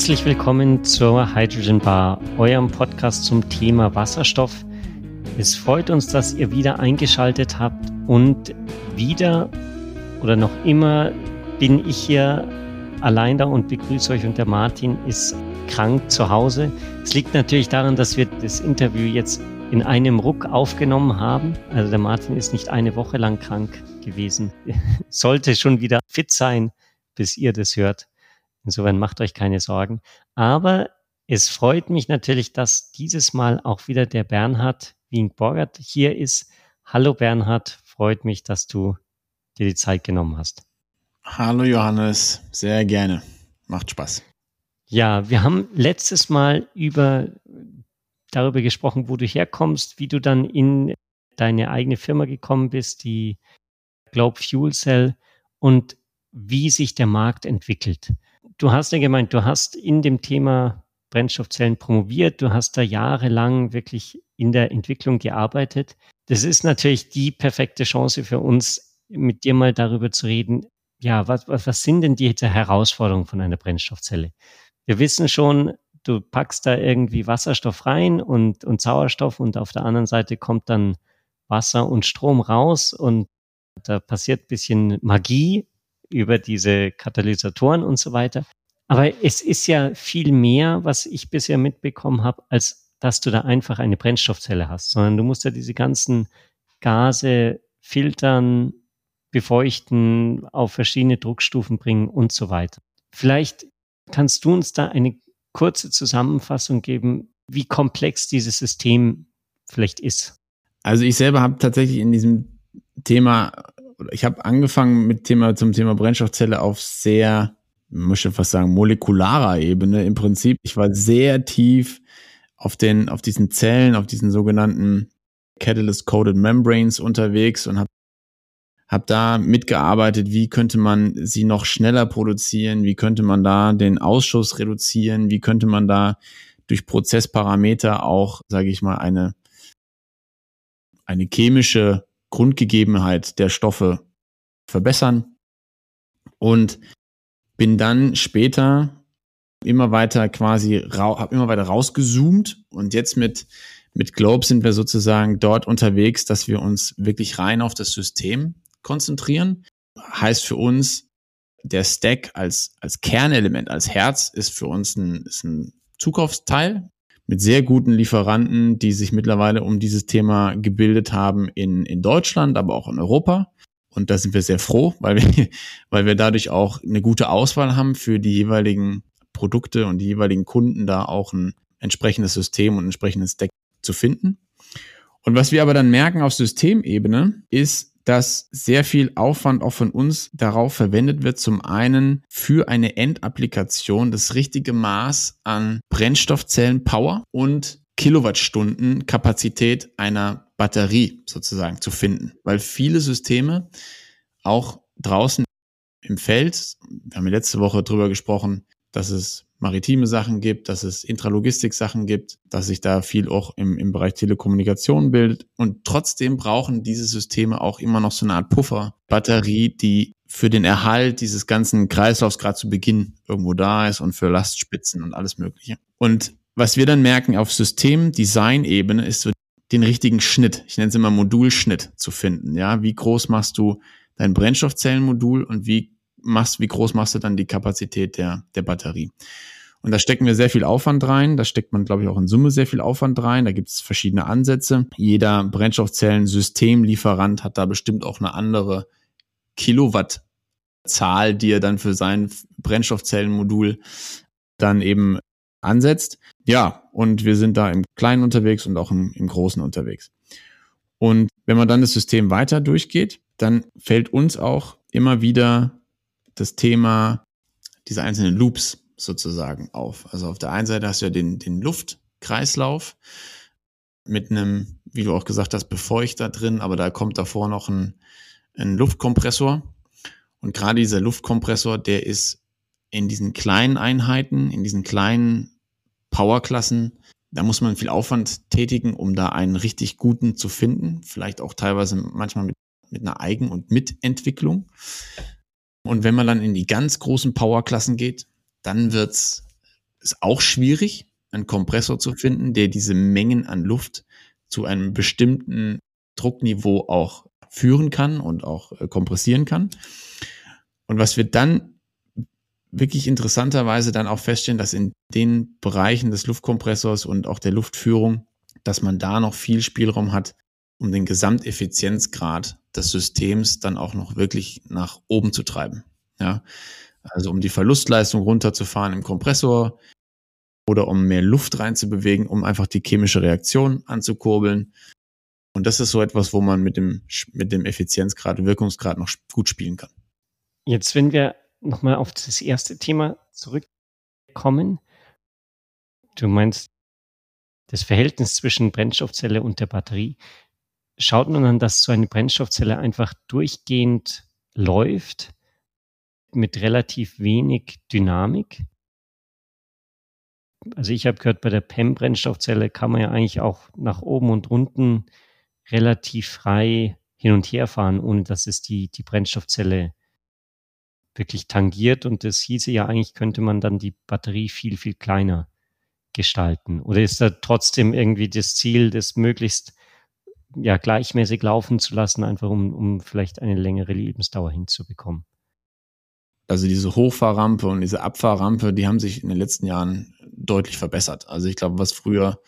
Herzlich willkommen zur Hydrogen Bar, eurem Podcast zum Thema Wasserstoff. Es freut uns, dass ihr wieder eingeschaltet habt und wieder oder noch immer bin ich hier allein da und begrüße euch und der Martin ist krank zu Hause. Es liegt natürlich daran, dass wir das Interview jetzt in einem Ruck aufgenommen haben. Also der Martin ist nicht eine Woche lang krank gewesen. Sollte schon wieder fit sein, bis ihr das hört. Insofern macht euch keine Sorgen. Aber es freut mich natürlich, dass dieses Mal auch wieder der Bernhard Wien-Borgert hier ist. Hallo Bernhard, freut mich, dass du dir die Zeit genommen hast. Hallo Johannes, sehr gerne. Macht Spaß. Ja, wir haben letztes Mal über darüber gesprochen, wo du herkommst, wie du dann in deine eigene Firma gekommen bist, die Globe Fuel Cell und wie sich der Markt entwickelt. Du hast ja gemeint, du hast in dem Thema Brennstoffzellen promoviert, du hast da jahrelang wirklich in der Entwicklung gearbeitet. Das ist natürlich die perfekte Chance für uns, mit dir mal darüber zu reden. Ja, was, was, was sind denn die Herausforderungen von einer Brennstoffzelle? Wir wissen schon, du packst da irgendwie Wasserstoff rein und, und Sauerstoff und auf der anderen Seite kommt dann Wasser und Strom raus und da passiert bisschen Magie über diese Katalysatoren und so weiter. Aber es ist ja viel mehr, was ich bisher mitbekommen habe, als dass du da einfach eine Brennstoffzelle hast, sondern du musst ja diese ganzen Gase filtern, befeuchten, auf verschiedene Druckstufen bringen und so weiter. Vielleicht kannst du uns da eine kurze Zusammenfassung geben, wie komplex dieses System vielleicht ist. Also ich selber habe tatsächlich in diesem Thema ich habe angefangen mit Thema zum Thema Brennstoffzelle auf sehr, muss ich fast sagen, molekularer Ebene im Prinzip. Ich war sehr tief auf den, auf diesen Zellen, auf diesen sogenannten Catalyst-Coded Membranes unterwegs und habe hab da mitgearbeitet, wie könnte man sie noch schneller produzieren, wie könnte man da den Ausschuss reduzieren, wie könnte man da durch Prozessparameter auch, sage ich mal, eine, eine chemische Grundgegebenheit der Stoffe verbessern und bin dann später immer weiter quasi, habe immer weiter rausgezoomt und jetzt mit, mit Globe sind wir sozusagen dort unterwegs, dass wir uns wirklich rein auf das System konzentrieren. Heißt für uns, der Stack als, als Kernelement, als Herz ist für uns ein, ist ein Zukaufsteil mit sehr guten Lieferanten, die sich mittlerweile um dieses Thema gebildet haben in, in Deutschland, aber auch in Europa. Und da sind wir sehr froh, weil wir, weil wir dadurch auch eine gute Auswahl haben für die jeweiligen Produkte und die jeweiligen Kunden da auch ein entsprechendes System und entsprechendes Deck zu finden. Und was wir aber dann merken auf Systemebene ist, dass sehr viel Aufwand auch von uns darauf verwendet wird, zum einen für eine Endapplikation das richtige Maß an Brennstoffzellen-Power und Kilowattstunden Kapazität einer Batterie sozusagen zu finden. Weil viele Systeme auch draußen im Feld, wir haben letzte Woche drüber gesprochen, dass es maritime Sachen gibt, dass es Intralogistik-Sachen gibt, dass sich da viel auch im, im Bereich Telekommunikation bildet. Und trotzdem brauchen diese Systeme auch immer noch so eine Art Pufferbatterie, die für den Erhalt dieses ganzen Kreislaufs gerade zu Beginn irgendwo da ist und für Lastspitzen und alles Mögliche. Und was wir dann merken auf System-Design-Ebene ist so den richtigen Schnitt, ich nenne es immer Modulschnitt zu finden. Ja, wie groß machst du dein Brennstoffzellenmodul und wie machst, wie groß machst du dann die Kapazität der, der Batterie. Und da stecken wir sehr viel Aufwand rein. Da steckt man, glaube ich, auch in Summe sehr viel Aufwand rein. Da gibt es verschiedene Ansätze. Jeder Brennstoffzellen-Systemlieferant hat da bestimmt auch eine andere Kilowattzahl, die er dann für sein Brennstoffzellenmodul dann eben ansetzt. Ja, und wir sind da im Kleinen unterwegs und auch im, im Großen unterwegs. Und wenn man dann das System weiter durchgeht, dann fällt uns auch immer wieder das Thema dieser einzelnen Loops sozusagen auf. Also auf der einen Seite hast du ja den, den Luftkreislauf mit einem, wie du auch gesagt hast, Befeuchter drin, aber da kommt davor noch ein, ein Luftkompressor. Und gerade dieser Luftkompressor, der ist in diesen kleinen Einheiten, in diesen kleinen Powerklassen, da muss man viel Aufwand tätigen, um da einen richtig guten zu finden. Vielleicht auch teilweise manchmal mit, mit einer Eigen- und Mitentwicklung. Und wenn man dann in die ganz großen Powerklassen geht, dann wird's ist auch schwierig, einen Kompressor zu finden, der diese Mengen an Luft zu einem bestimmten Druckniveau auch führen kann und auch äh, kompressieren kann. Und was wir dann wirklich interessanterweise dann auch feststellen, dass in den Bereichen des Luftkompressors und auch der Luftführung, dass man da noch viel Spielraum hat, um den Gesamteffizienzgrad des Systems dann auch noch wirklich nach oben zu treiben. Ja, also um die Verlustleistung runterzufahren im Kompressor oder um mehr Luft reinzubewegen, um einfach die chemische Reaktion anzukurbeln. Und das ist so etwas, wo man mit dem, mit dem Effizienzgrad Wirkungsgrad noch gut spielen kann. Jetzt, wenn wir nochmal auf das erste Thema zurückkommen, du meinst das Verhältnis zwischen Brennstoffzelle und der Batterie. Schaut man dann, dass so eine Brennstoffzelle einfach durchgehend läuft mit relativ wenig Dynamik? Also ich habe gehört, bei der PEM-Brennstoffzelle kann man ja eigentlich auch nach oben und unten relativ frei hin und her fahren, ohne dass es die, die Brennstoffzelle wirklich tangiert. Und das hieße ja eigentlich, könnte man dann die Batterie viel, viel kleiner gestalten. Oder ist da trotzdem irgendwie das Ziel, das möglichst ja, gleichmäßig laufen zu lassen, einfach um, um vielleicht eine längere Lebensdauer hinzubekommen? Also diese Hochfahrrampe und diese Abfahrrampe, die haben sich in den letzten Jahren deutlich verbessert. Also ich glaube, was früher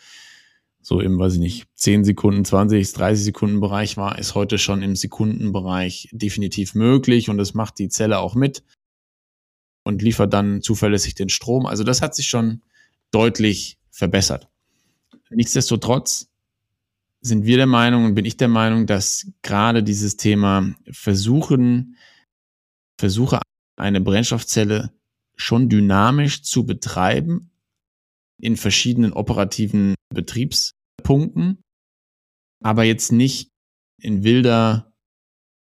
so im, weiß ich nicht, 10 Sekunden, 20, 30 Sekunden Bereich war, ist heute schon im Sekundenbereich definitiv möglich und das macht die Zelle auch mit und liefert dann zuverlässig den Strom. Also das hat sich schon deutlich verbessert. Nichtsdestotrotz sind wir der Meinung und bin ich der Meinung, dass gerade dieses Thema Versuchen, Versuche eine Brennstoffzelle schon dynamisch zu betreiben in verschiedenen operativen Betriebspunkten, aber jetzt nicht in wilder,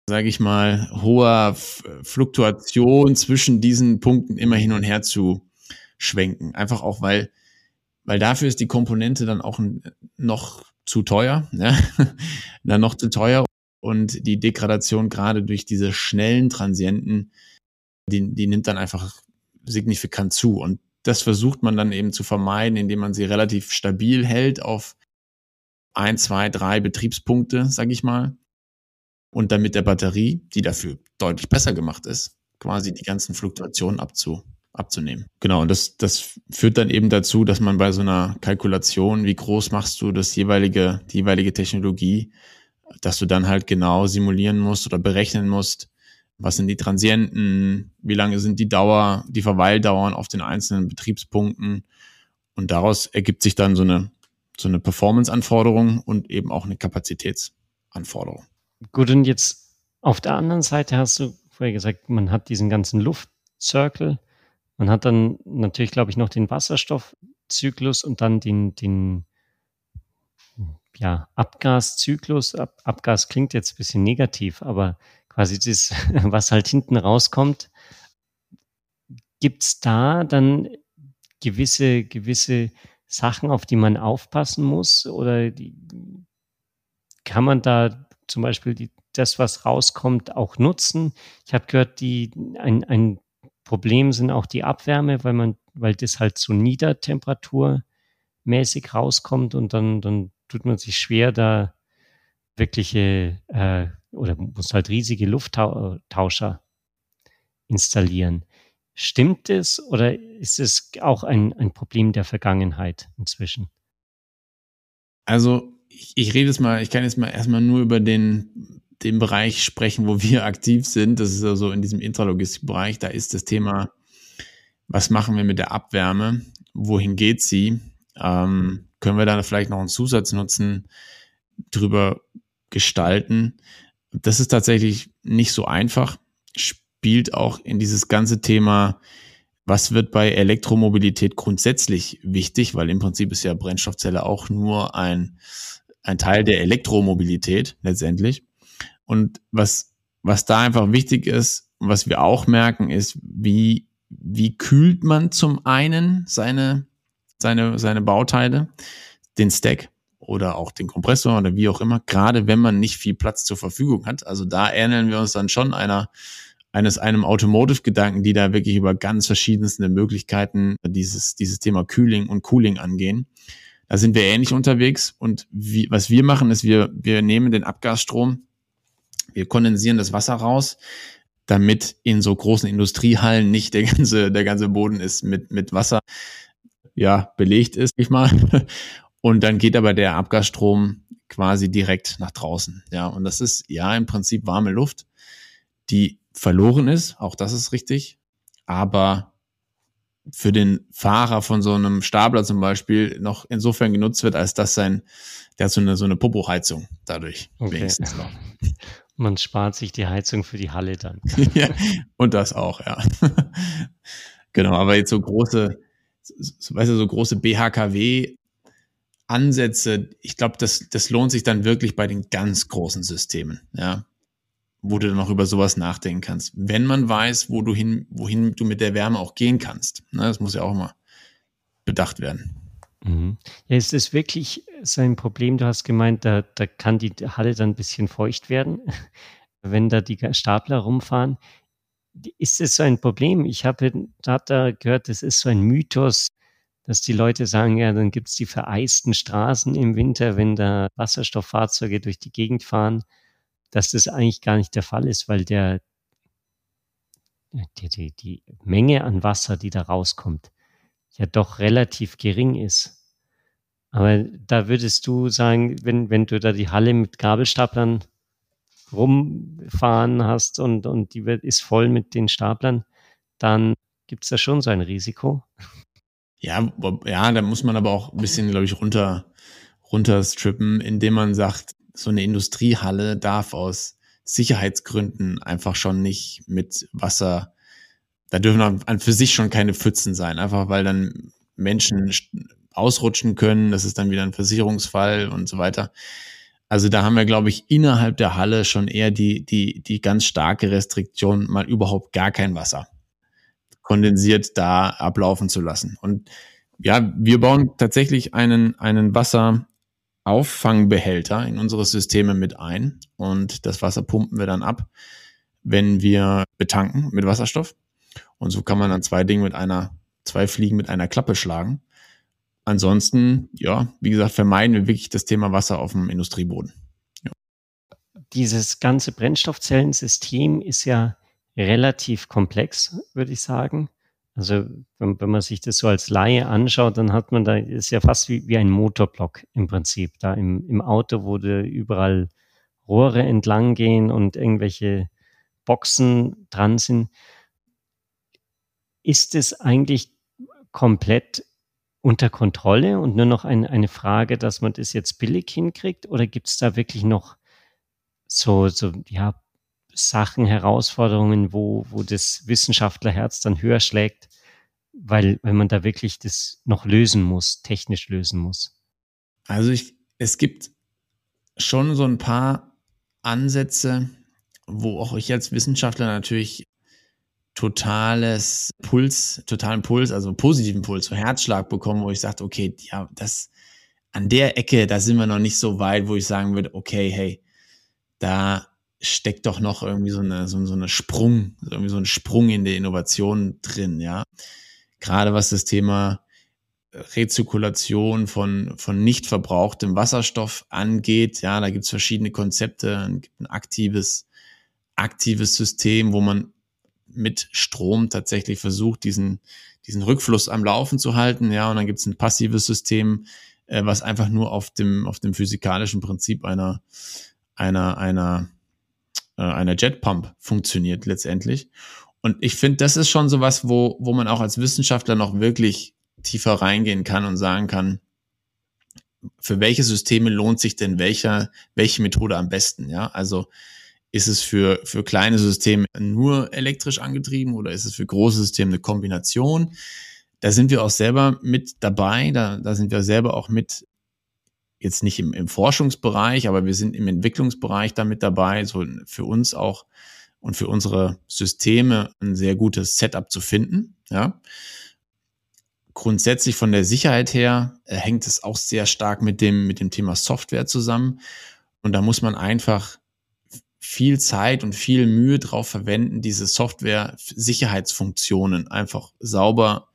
sage ich mal, hoher Fluktuation zwischen diesen Punkten immer hin und her zu schwenken. Einfach auch, weil, weil dafür ist die Komponente dann auch noch zu teuer, ja? dann noch zu teuer und die Degradation gerade durch diese schnellen Transienten die, die nimmt dann einfach signifikant zu. Und das versucht man dann eben zu vermeiden, indem man sie relativ stabil hält auf ein, zwei, drei Betriebspunkte, sag ich mal. Und dann mit der Batterie, die dafür deutlich besser gemacht ist, quasi die ganzen Fluktuationen abzu, abzunehmen. Genau, und das, das führt dann eben dazu, dass man bei so einer Kalkulation, wie groß machst du das jeweilige, die jeweilige Technologie, dass du dann halt genau simulieren musst oder berechnen musst, was sind die Transienten, wie lange sind die Dauer, die Verweildauern auf den einzelnen Betriebspunkten. Und daraus ergibt sich dann so eine, so eine Performance-Anforderung und eben auch eine Kapazitätsanforderung. Gut, und jetzt auf der anderen Seite hast du vorher gesagt, man hat diesen ganzen Luftcircle, man hat dann natürlich, glaube ich, noch den Wasserstoffzyklus und dann den, den ja, Abgaszyklus. Ab, Abgas klingt jetzt ein bisschen negativ, aber quasi das, was halt hinten rauskommt. Gibt es da dann gewisse, gewisse Sachen, auf die man aufpassen muss? Oder die, kann man da zum Beispiel die, das, was rauskommt, auch nutzen? Ich habe gehört, die, ein, ein Problem sind auch die Abwärme, weil man, weil das halt so niedertemperaturmäßig rauskommt und dann, dann tut man sich schwer, da wirkliche äh, oder muss halt riesige Lufttauscher installieren. Stimmt es oder ist es auch ein, ein Problem der Vergangenheit inzwischen? Also ich, ich rede jetzt mal, ich kann jetzt mal erstmal nur über den, den Bereich sprechen, wo wir aktiv sind. Das ist also in diesem Intralogistikbereich. Da ist das Thema, was machen wir mit der Abwärme? Wohin geht sie? Ähm, können wir da vielleicht noch einen Zusatznutzen drüber gestalten? Das ist tatsächlich nicht so einfach, spielt auch in dieses ganze Thema, was wird bei Elektromobilität grundsätzlich wichtig, weil im Prinzip ist ja Brennstoffzelle auch nur ein, ein Teil der Elektromobilität letztendlich. Und was, was da einfach wichtig ist, was wir auch merken, ist, wie, wie kühlt man zum einen seine, seine, seine Bauteile, den Stack oder auch den Kompressor oder wie auch immer, gerade wenn man nicht viel Platz zur Verfügung hat. Also da ähneln wir uns dann schon einer, eines einem Automotive-Gedanken, die da wirklich über ganz verschiedenste Möglichkeiten dieses, dieses Thema Kühling und Cooling angehen. Da sind wir ähnlich unterwegs und wie, was wir machen, ist, wir, wir nehmen den Abgasstrom, wir kondensieren das Wasser raus, damit in so großen Industriehallen nicht der ganze, der ganze Boden ist mit, mit Wasser, ja, belegt ist, ich mal. Und dann geht aber der Abgasstrom quasi direkt nach draußen. Ja, und das ist ja im Prinzip warme Luft, die verloren ist. Auch das ist richtig. Aber für den Fahrer von so einem Stapler zum Beispiel noch insofern genutzt wird, als dass sein, der hat so eine, so eine Popo-Heizung dadurch okay. wenigstens noch. Man spart sich die Heizung für die Halle dann. ja, und das auch, ja. genau, aber jetzt so große, so, weißt du, so große BHKW Ansätze, ich glaube, das, das lohnt sich dann wirklich bei den ganz großen Systemen, ja wo du dann auch über sowas nachdenken kannst. Wenn man weiß, wo du hin, wohin du mit der Wärme auch gehen kannst. Ne, das muss ja auch immer bedacht werden. Mhm. Ja, ist das wirklich sein Problem? Du hast gemeint, da, da kann die Halle dann ein bisschen feucht werden, wenn da die Stapler rumfahren. Ist das so ein Problem? Ich habe da gehört, das ist so ein Mythos, dass die Leute sagen, ja, dann gibt es die vereisten Straßen im Winter, wenn da Wasserstofffahrzeuge durch die Gegend fahren dass das eigentlich gar nicht der Fall ist, weil der, die, die, die Menge an Wasser, die da rauskommt, ja doch relativ gering ist. Aber da würdest du sagen, wenn, wenn du da die Halle mit Gabelstaplern rumfahren hast und, und die wird, ist voll mit den Staplern, dann gibt es da schon so ein Risiko. Ja, ja, da muss man aber auch ein bisschen, glaube ich, runter, runterstrippen, indem man sagt, so eine Industriehalle darf aus Sicherheitsgründen einfach schon nicht mit Wasser, da dürfen an für sich schon keine Pfützen sein, einfach weil dann Menschen ausrutschen können, das ist dann wieder ein Versicherungsfall und so weiter. Also da haben wir, glaube ich, innerhalb der Halle schon eher die, die, die ganz starke Restriktion, mal überhaupt gar kein Wasser kondensiert da ablaufen zu lassen. Und ja, wir bauen tatsächlich einen, einen Wasser, Auffangbehälter in unsere Systeme mit ein und das Wasser pumpen wir dann ab, wenn wir betanken mit Wasserstoff. Und so kann man dann zwei Dinge mit einer, zwei Fliegen mit einer Klappe schlagen. Ansonsten, ja, wie gesagt, vermeiden wir wirklich das Thema Wasser auf dem Industrieboden. Ja. Dieses ganze Brennstoffzellensystem ist ja relativ komplex, würde ich sagen. Also wenn, wenn man sich das so als Laie anschaut, dann hat man da, ist ja fast wie, wie ein Motorblock im Prinzip. Da im, im Auto, wo überall Rohre entlang gehen und irgendwelche Boxen dran sind. Ist es eigentlich komplett unter Kontrolle und nur noch ein, eine Frage, dass man das jetzt billig hinkriegt? Oder gibt es da wirklich noch so, so ja, Sachen, Herausforderungen, wo, wo das Wissenschaftlerherz dann höher schlägt, weil, wenn man da wirklich das noch lösen muss, technisch lösen muss. Also ich, es gibt schon so ein paar Ansätze, wo auch ich als Wissenschaftler natürlich totales Puls, totalen Puls, also positiven Puls, so Herzschlag bekomme, wo ich sage, okay, ja, das an der Ecke, da sind wir noch nicht so weit, wo ich sagen würde, okay, hey, da steckt doch noch irgendwie so eine, so, so eine Sprung, irgendwie so ein Sprung in der Innovation drin, ja. Gerade was das Thema Rezirkulation von, von nicht verbrauchtem Wasserstoff angeht, ja, da gibt's verschiedene Konzepte, ein aktives, aktives System, wo man mit Strom tatsächlich versucht, diesen, diesen Rückfluss am Laufen zu halten, ja, und dann gibt's ein passives System, äh, was einfach nur auf dem, auf dem physikalischen Prinzip einer, einer, einer äh, einer Jetpump funktioniert letztendlich. Und ich finde, das ist schon sowas, wo, wo man auch als Wissenschaftler noch wirklich tiefer reingehen kann und sagen kann, für welche Systeme lohnt sich denn welcher, welche Methode am besten? Ja, also ist es für, für kleine Systeme nur elektrisch angetrieben oder ist es für große Systeme eine Kombination? Da sind wir auch selber mit dabei, da, da sind wir selber auch mit jetzt nicht im, im Forschungsbereich, aber wir sind im Entwicklungsbereich damit dabei, so für uns auch und für unsere Systeme ein sehr gutes Setup zu finden. Ja. Grundsätzlich von der Sicherheit her äh, hängt es auch sehr stark mit dem, mit dem Thema Software zusammen. Und da muss man einfach viel Zeit und viel Mühe drauf verwenden, diese Software-Sicherheitsfunktionen einfach sauber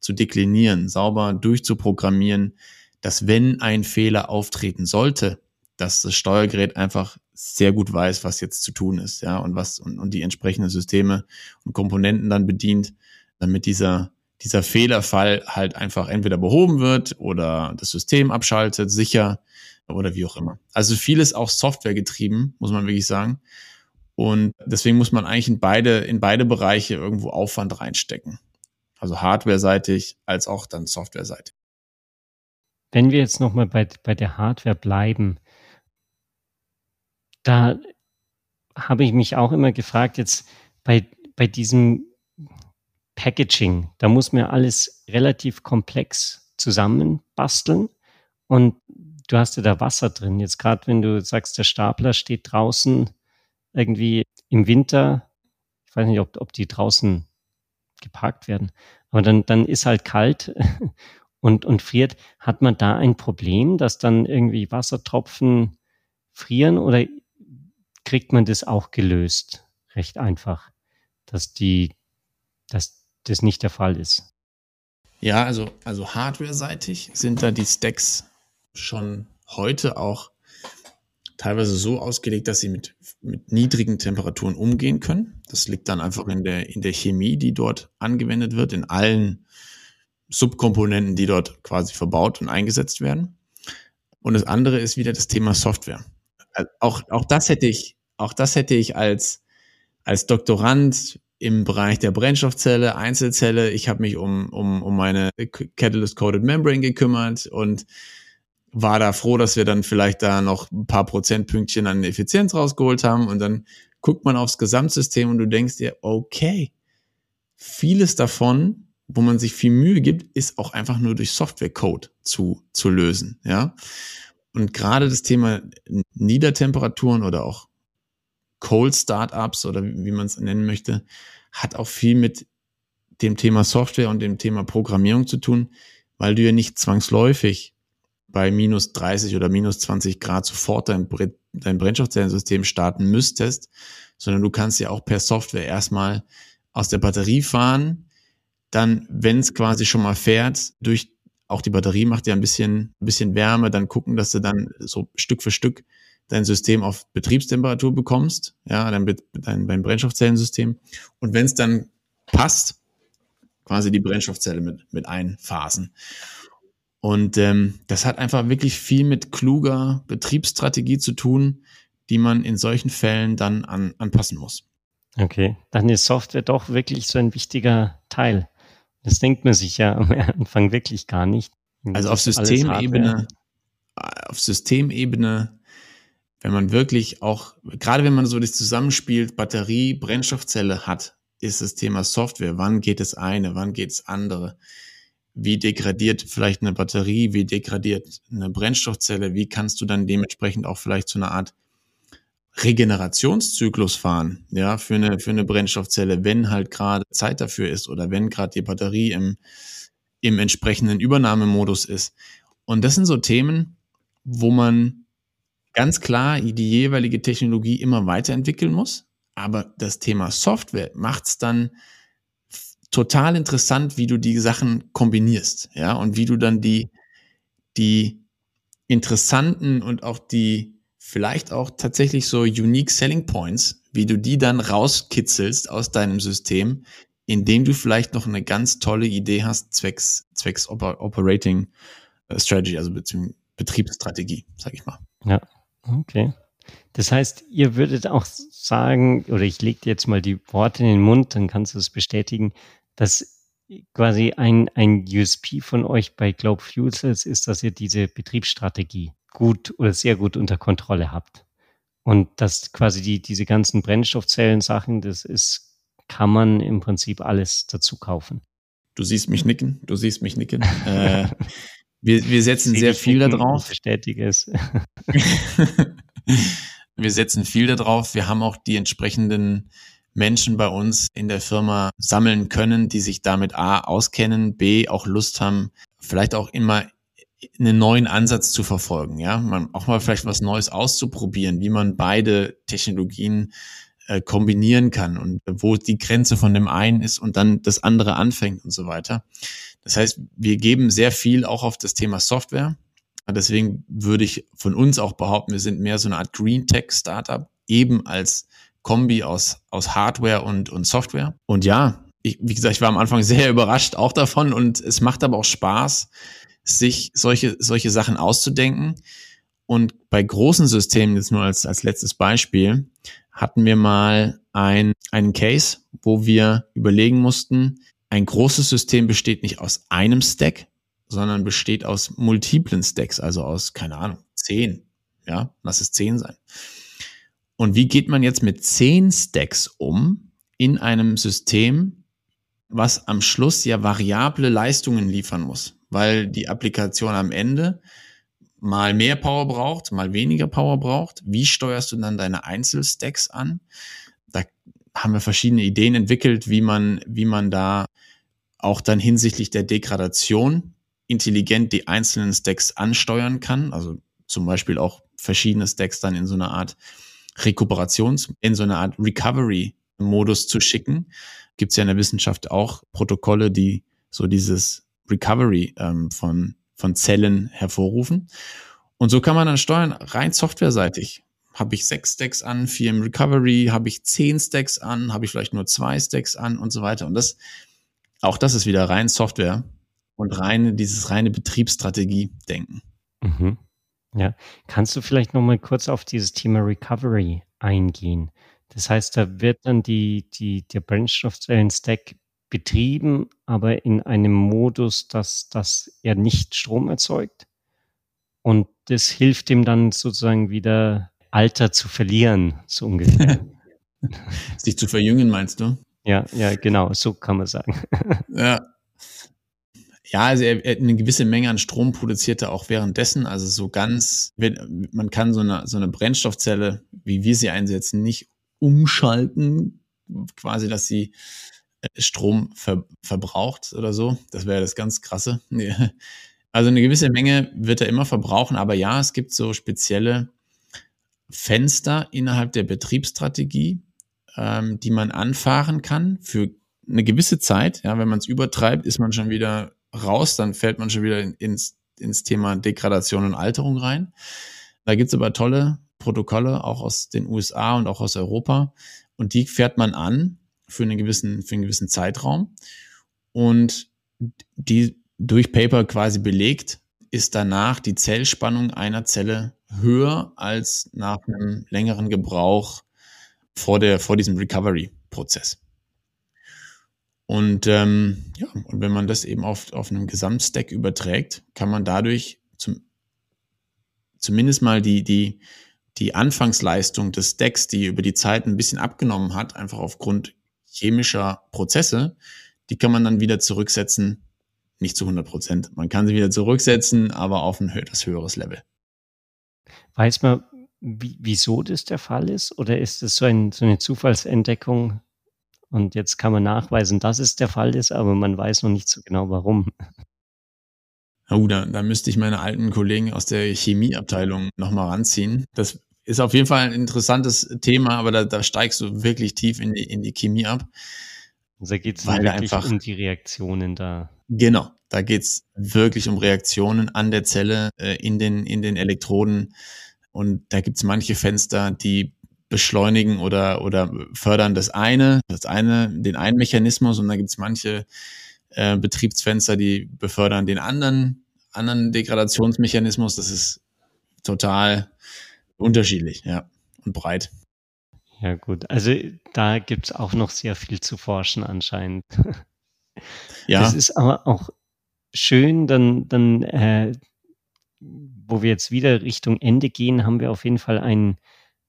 zu deklinieren, sauber durchzuprogrammieren, dass wenn ein Fehler auftreten sollte, dass das Steuergerät einfach sehr gut weiß, was jetzt zu tun ist, ja, und was und, und die entsprechenden Systeme und Komponenten dann bedient, damit dieser dieser Fehlerfall halt einfach entweder behoben wird oder das System abschaltet, sicher oder wie auch immer. Also vieles auch Software getrieben, muss man wirklich sagen. Und deswegen muss man eigentlich in beide, in beide Bereiche irgendwo Aufwand reinstecken. Also hardware-seitig als auch dann software-seitig. Wenn wir jetzt nochmal bei, bei der Hardware bleiben, da habe ich mich auch immer gefragt, jetzt bei, bei diesem Packaging, da muss man alles relativ komplex zusammenbasteln und du hast ja da Wasser drin. Jetzt gerade, wenn du sagst, der Stapler steht draußen irgendwie im Winter, ich weiß nicht, ob, ob die draußen geparkt werden, aber dann, dann ist halt kalt und, und friert. Hat man da ein Problem, dass dann irgendwie Wassertropfen frieren oder kriegt man das auch gelöst? Recht einfach, dass die, dass das nicht der Fall ist. Ja, also, also hardware-seitig sind da die Stacks schon heute auch teilweise so ausgelegt, dass sie mit, mit niedrigen Temperaturen umgehen können. Das liegt dann einfach in der, in der Chemie, die dort angewendet wird, in allen Subkomponenten, die dort quasi verbaut und eingesetzt werden. Und das andere ist wieder das Thema Software. Also auch, auch das hätte ich, auch das hätte ich als, als Doktorand im Bereich der Brennstoffzelle, Einzelzelle, ich habe mich um, um, um meine Catalyst Coded Membrane gekümmert und war da froh, dass wir dann vielleicht da noch ein paar Prozentpünktchen an Effizienz rausgeholt haben und dann guckt man aufs Gesamtsystem und du denkst dir, okay, vieles davon, wo man sich viel Mühe gibt, ist auch einfach nur durch Softwarecode zu, zu lösen, ja. Und gerade das Thema Niedertemperaturen oder auch Cold Startups oder wie man es nennen möchte, hat auch viel mit dem Thema Software und dem Thema Programmierung zu tun, weil du ja nicht zwangsläufig bei minus 30 oder minus 20 Grad sofort dein, dein Brennstoffzellensystem starten müsstest, sondern du kannst ja auch per Software erstmal aus der Batterie fahren, dann, wenn es quasi schon mal fährt, durch auch die Batterie macht ja ein bisschen, ein bisschen Wärme, dann gucken, dass du dann so Stück für Stück dein System auf Betriebstemperatur bekommst, ja, dein, dein, dein Brennstoffzellensystem. Und wenn es dann passt, quasi die Brennstoffzelle mit, mit einphasen. Und ähm, das hat einfach wirklich viel mit kluger Betriebsstrategie zu tun, die man in solchen Fällen dann an, anpassen muss. Okay, dann ist Software doch wirklich so ein wichtiger Teil. Das denkt man sich ja am Anfang wirklich gar nicht. Also auf Systemebene, auf Systemebene, wenn man wirklich auch, gerade wenn man so das Zusammenspiel Batterie, Brennstoffzelle hat, ist das Thema Software. Wann geht es eine, wann geht es andere? Wie degradiert vielleicht eine Batterie, wie degradiert eine Brennstoffzelle, wie kannst du dann dementsprechend auch vielleicht so eine Art Regenerationszyklus fahren, ja, für eine, für eine Brennstoffzelle, wenn halt gerade Zeit dafür ist oder wenn gerade die Batterie im, im entsprechenden Übernahmemodus ist. Und das sind so Themen, wo man ganz klar die jeweilige Technologie immer weiterentwickeln muss. Aber das Thema Software macht es dann total interessant, wie du die Sachen kombinierst, ja, und wie du dann die, die interessanten und auch die vielleicht auch tatsächlich so unique selling points, wie du die dann rauskitzelst aus deinem System, indem du vielleicht noch eine ganz tolle Idee hast, zwecks, zwecks Operating äh, Strategy, also Betriebsstrategie, sag ich mal. Ja, okay. Das heißt, ihr würdet auch sagen, oder ich lege dir jetzt mal die Worte in den Mund, dann kannst du es bestätigen, dass quasi ein, ein USP von euch bei Globe Fuel Cells ist, dass ihr diese Betriebsstrategie gut oder sehr gut unter Kontrolle habt. Und dass quasi die, diese ganzen Brennstoffzellen-Sachen, das ist, kann man im Prinzip alles dazu kaufen. Du siehst mich nicken, du siehst mich nicken. äh, wir, wir setzen sehr viel darauf. Bestätige es. wir setzen viel darauf. Wir haben auch die entsprechenden Menschen bei uns in der Firma sammeln können, die sich damit A auskennen, B auch Lust haben, vielleicht auch immer einen neuen Ansatz zu verfolgen, ja, man auch mal vielleicht was Neues auszuprobieren, wie man beide Technologien äh, kombinieren kann und wo die Grenze von dem einen ist und dann das andere anfängt und so weiter. Das heißt, wir geben sehr viel auch auf das Thema Software. Deswegen würde ich von uns auch behaupten, wir sind mehr so eine Art Green Tech Startup, eben als Kombi aus, aus Hardware und, und Software. Und ja, ich, wie gesagt, ich war am Anfang sehr überrascht auch davon und es macht aber auch Spaß, sich solche, solche Sachen auszudenken. Und bei großen Systemen, jetzt nur als, als letztes Beispiel, hatten wir mal ein, einen Case, wo wir überlegen mussten, ein großes System besteht nicht aus einem Stack, sondern besteht aus multiplen Stacks, also aus, keine Ahnung, zehn. Ja, lass es zehn sein. Und wie geht man jetzt mit zehn Stacks um in einem System, was am Schluss ja variable Leistungen liefern muss? Weil die Applikation am Ende mal mehr Power braucht, mal weniger Power braucht. Wie steuerst du dann deine Einzelstacks an? Da haben wir verschiedene Ideen entwickelt, wie man, wie man da auch dann hinsichtlich der Degradation intelligent die einzelnen Stacks ansteuern kann. Also zum Beispiel auch verschiedene Stacks dann in so eine Art Rekuperations, in so eine Art Recovery-Modus zu schicken. Gibt es ja in der Wissenschaft auch Protokolle, die so dieses Recovery ähm, von von Zellen hervorrufen. Und so kann man dann steuern, rein softwareseitig. Habe ich sechs Stacks an, vier im Recovery, habe ich zehn Stacks an, habe ich vielleicht nur zwei Stacks an und so weiter. Und das, auch das ist wieder rein Software und reine, dieses reine Betriebsstrategie denken. Mhm. Ja, kannst du vielleicht noch mal kurz auf dieses Thema Recovery eingehen? Das heißt, da wird dann die, die, der Brennstoffzellen-Stack betrieben, aber in einem Modus, dass, dass er nicht Strom erzeugt. Und das hilft ihm dann sozusagen wieder Alter zu verlieren, so ungefähr. Sich zu verjüngen, meinst du? Ja, ja, genau, so kann man sagen. ja. Ja, also er, er, eine gewisse Menge an Strom produziert er auch währenddessen. Also so ganz, man kann so eine, so eine Brennstoffzelle, wie wir sie einsetzen, nicht umschalten, quasi, dass sie Strom ver verbraucht oder so. Das wäre das ganz krasse. Also eine gewisse Menge wird er immer verbrauchen, aber ja, es gibt so spezielle Fenster innerhalb der Betriebsstrategie, ähm, die man anfahren kann für eine gewisse Zeit. Ja, wenn man es übertreibt, ist man schon wieder raus, dann fällt man schon wieder ins, ins Thema Degradation und Alterung rein. Da gibt's aber tolle Protokolle, auch aus den USA und auch aus Europa. Und die fährt man an für einen gewissen, für einen gewissen Zeitraum. Und die durch Paper quasi belegt, ist danach die Zellspannung einer Zelle höher als nach einem längeren Gebrauch vor, der, vor diesem Recovery-Prozess. Und, ähm, ja, und wenn man das eben auf, auf einem Gesamtstack überträgt, kann man dadurch zum, zumindest mal die, die, die Anfangsleistung des Stacks, die über die Zeit ein bisschen abgenommen hat, einfach aufgrund chemischer Prozesse, die kann man dann wieder zurücksetzen, nicht zu 100 Prozent. Man kann sie wieder zurücksetzen, aber auf ein etwas höheres Level. Weiß man, wieso das der Fall ist? Oder ist es so, ein, so eine Zufallsentdeckung? Und jetzt kann man nachweisen, dass es der Fall ist, aber man weiß noch nicht so genau warum. Oh, da, da müsste ich meine alten Kollegen aus der Chemieabteilung nochmal ranziehen. Das ist auf jeden Fall ein interessantes Thema, aber da, da steigst du wirklich tief in die, in die Chemie ab. Also da geht es wirklich einfach, um die Reaktionen da. Genau, da geht's wirklich um Reaktionen an der Zelle, äh, in, den, in den Elektroden. Und da gibt's manche Fenster, die beschleunigen oder, oder fördern das eine, das eine, den einen Mechanismus und da gibt's manche äh, Betriebsfenster, die befördern den anderen, anderen Degradationsmechanismus. Das ist total unterschiedlich, ja, und breit. Ja, gut. Also da gibt es auch noch sehr viel zu forschen anscheinend. Ja. Das ist aber auch schön, dann, dann äh, wo wir jetzt wieder Richtung Ende gehen, haben wir auf jeden Fall ein,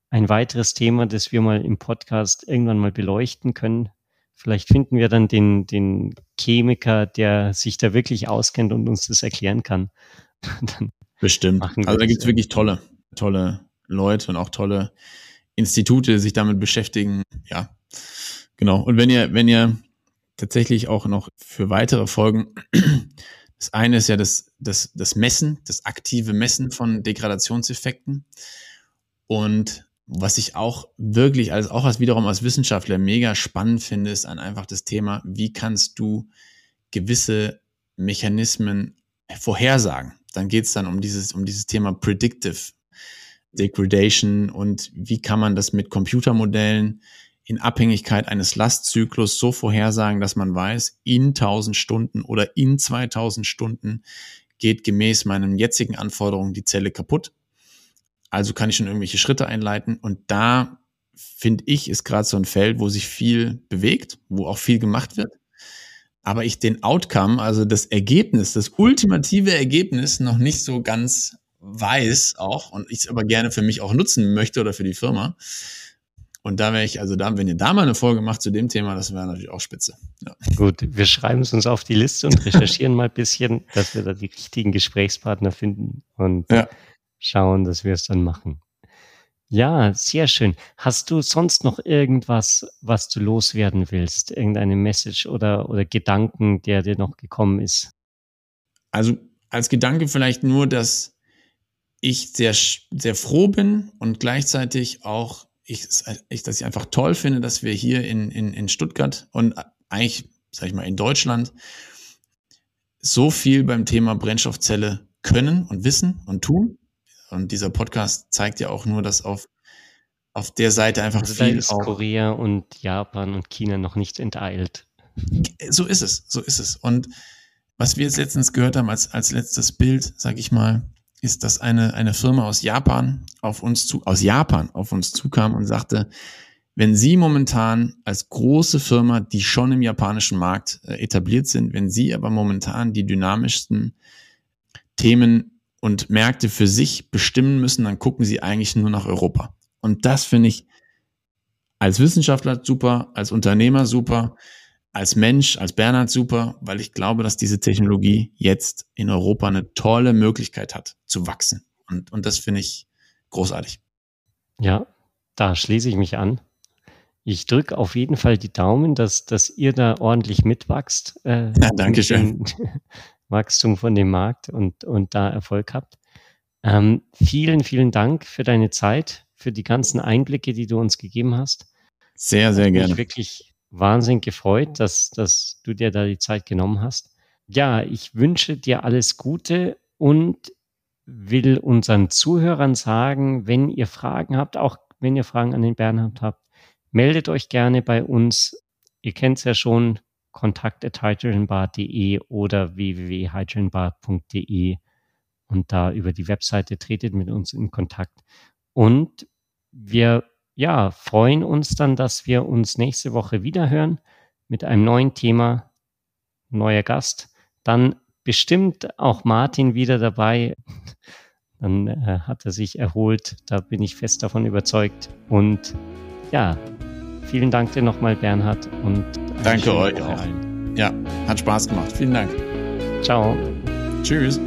ein weiteres Thema, das wir mal im Podcast irgendwann mal beleuchten können. Vielleicht finden wir dann den, den Chemiker, der sich da wirklich auskennt und uns das erklären kann. Bestimmt. Also da gibt es wirklich tolle, tolle Leute und auch tolle Institute die sich damit beschäftigen. Ja, genau. Und wenn ihr, wenn ihr tatsächlich auch noch für weitere Folgen Das eine ist ja das, das, das Messen, das aktive Messen von Degradationseffekten. Und was ich auch wirklich als auch als wiederum als Wissenschaftler mega spannend finde, ist dann einfach das Thema, wie kannst du gewisse Mechanismen vorhersagen. Dann geht es dann um dieses, um dieses Thema Predictive Degradation und wie kann man das mit Computermodellen in Abhängigkeit eines Lastzyklus so vorhersagen, dass man weiß, in 1000 Stunden oder in 2000 Stunden geht gemäß meinen jetzigen Anforderungen die Zelle kaputt. Also kann ich schon irgendwelche Schritte einleiten und da finde ich, ist gerade so ein Feld, wo sich viel bewegt, wo auch viel gemacht wird. Aber ich den Outcome, also das Ergebnis, das ultimative Ergebnis noch nicht so ganz weiß auch und ich es aber gerne für mich auch nutzen möchte oder für die Firma. Und da wäre ich, also da, wenn ihr da mal eine Folge macht zu dem Thema, das wäre natürlich auch spitze. Ja. Gut, wir schreiben es uns auf die Liste und recherchieren mal ein bisschen, dass wir da die richtigen Gesprächspartner finden und ja. Schauen, dass wir es dann machen. Ja, sehr schön. Hast du sonst noch irgendwas, was du loswerden willst? Irgendeine Message oder, oder Gedanken, der dir noch gekommen ist? Also als Gedanke vielleicht nur, dass ich sehr, sehr froh bin und gleichzeitig auch, ich, ich, dass ich einfach toll finde, dass wir hier in, in, in Stuttgart und eigentlich, sag ich mal, in Deutschland so viel beim Thema Brennstoffzelle können und wissen und tun. Und dieser Podcast zeigt ja auch nur, dass auf, auf der Seite einfach also viel. Ist Korea und Japan und China noch nicht enteilt. So ist es, so ist es. Und was wir jetzt letztens gehört haben als, als letztes Bild, sag ich mal, ist, dass eine, eine Firma aus Japan auf uns zu, aus Japan auf uns zukam und sagte, wenn Sie momentan als große Firma, die schon im japanischen Markt äh, etabliert sind, wenn Sie aber momentan die dynamischsten Themen und Märkte für sich bestimmen müssen, dann gucken Sie eigentlich nur nach Europa. Und das finde ich als Wissenschaftler super, als Unternehmer super, als Mensch, als Bernhard super, weil ich glaube, dass diese Technologie jetzt in Europa eine tolle Möglichkeit hat zu wachsen. Und, und das finde ich großartig. Ja, da schließe ich mich an. Ich drücke auf jeden Fall die Daumen, dass, dass ihr da ordentlich mitwachst. Äh, ja, danke schön. Wachstum von dem Markt und, und da Erfolg habt. Ähm, vielen, vielen Dank für deine Zeit, für die ganzen Einblicke, die du uns gegeben hast. Sehr, sehr gerne. Ich wirklich wahnsinnig gefreut, dass, dass du dir da die Zeit genommen hast. Ja, ich wünsche dir alles Gute und will unseren Zuhörern sagen, wenn ihr Fragen habt, auch wenn ihr Fragen an den Bernhard habt, meldet euch gerne bei uns. Ihr kennt es ja schon, kontakt.hydrogenbar.de oder www.hydrogenbar.de und da über die Webseite tretet mit uns in Kontakt. Und wir ja, freuen uns dann, dass wir uns nächste Woche wieder hören mit einem neuen Thema, neuer Gast. Dann bestimmt auch Martin wieder dabei. Dann äh, hat er sich erholt. Da bin ich fest davon überzeugt. Und ja, vielen Dank dir nochmal, Bernhard. Und danke euch auch. Allen. Ja, hat Spaß gemacht. Vielen Dank. Ciao. Tschüss.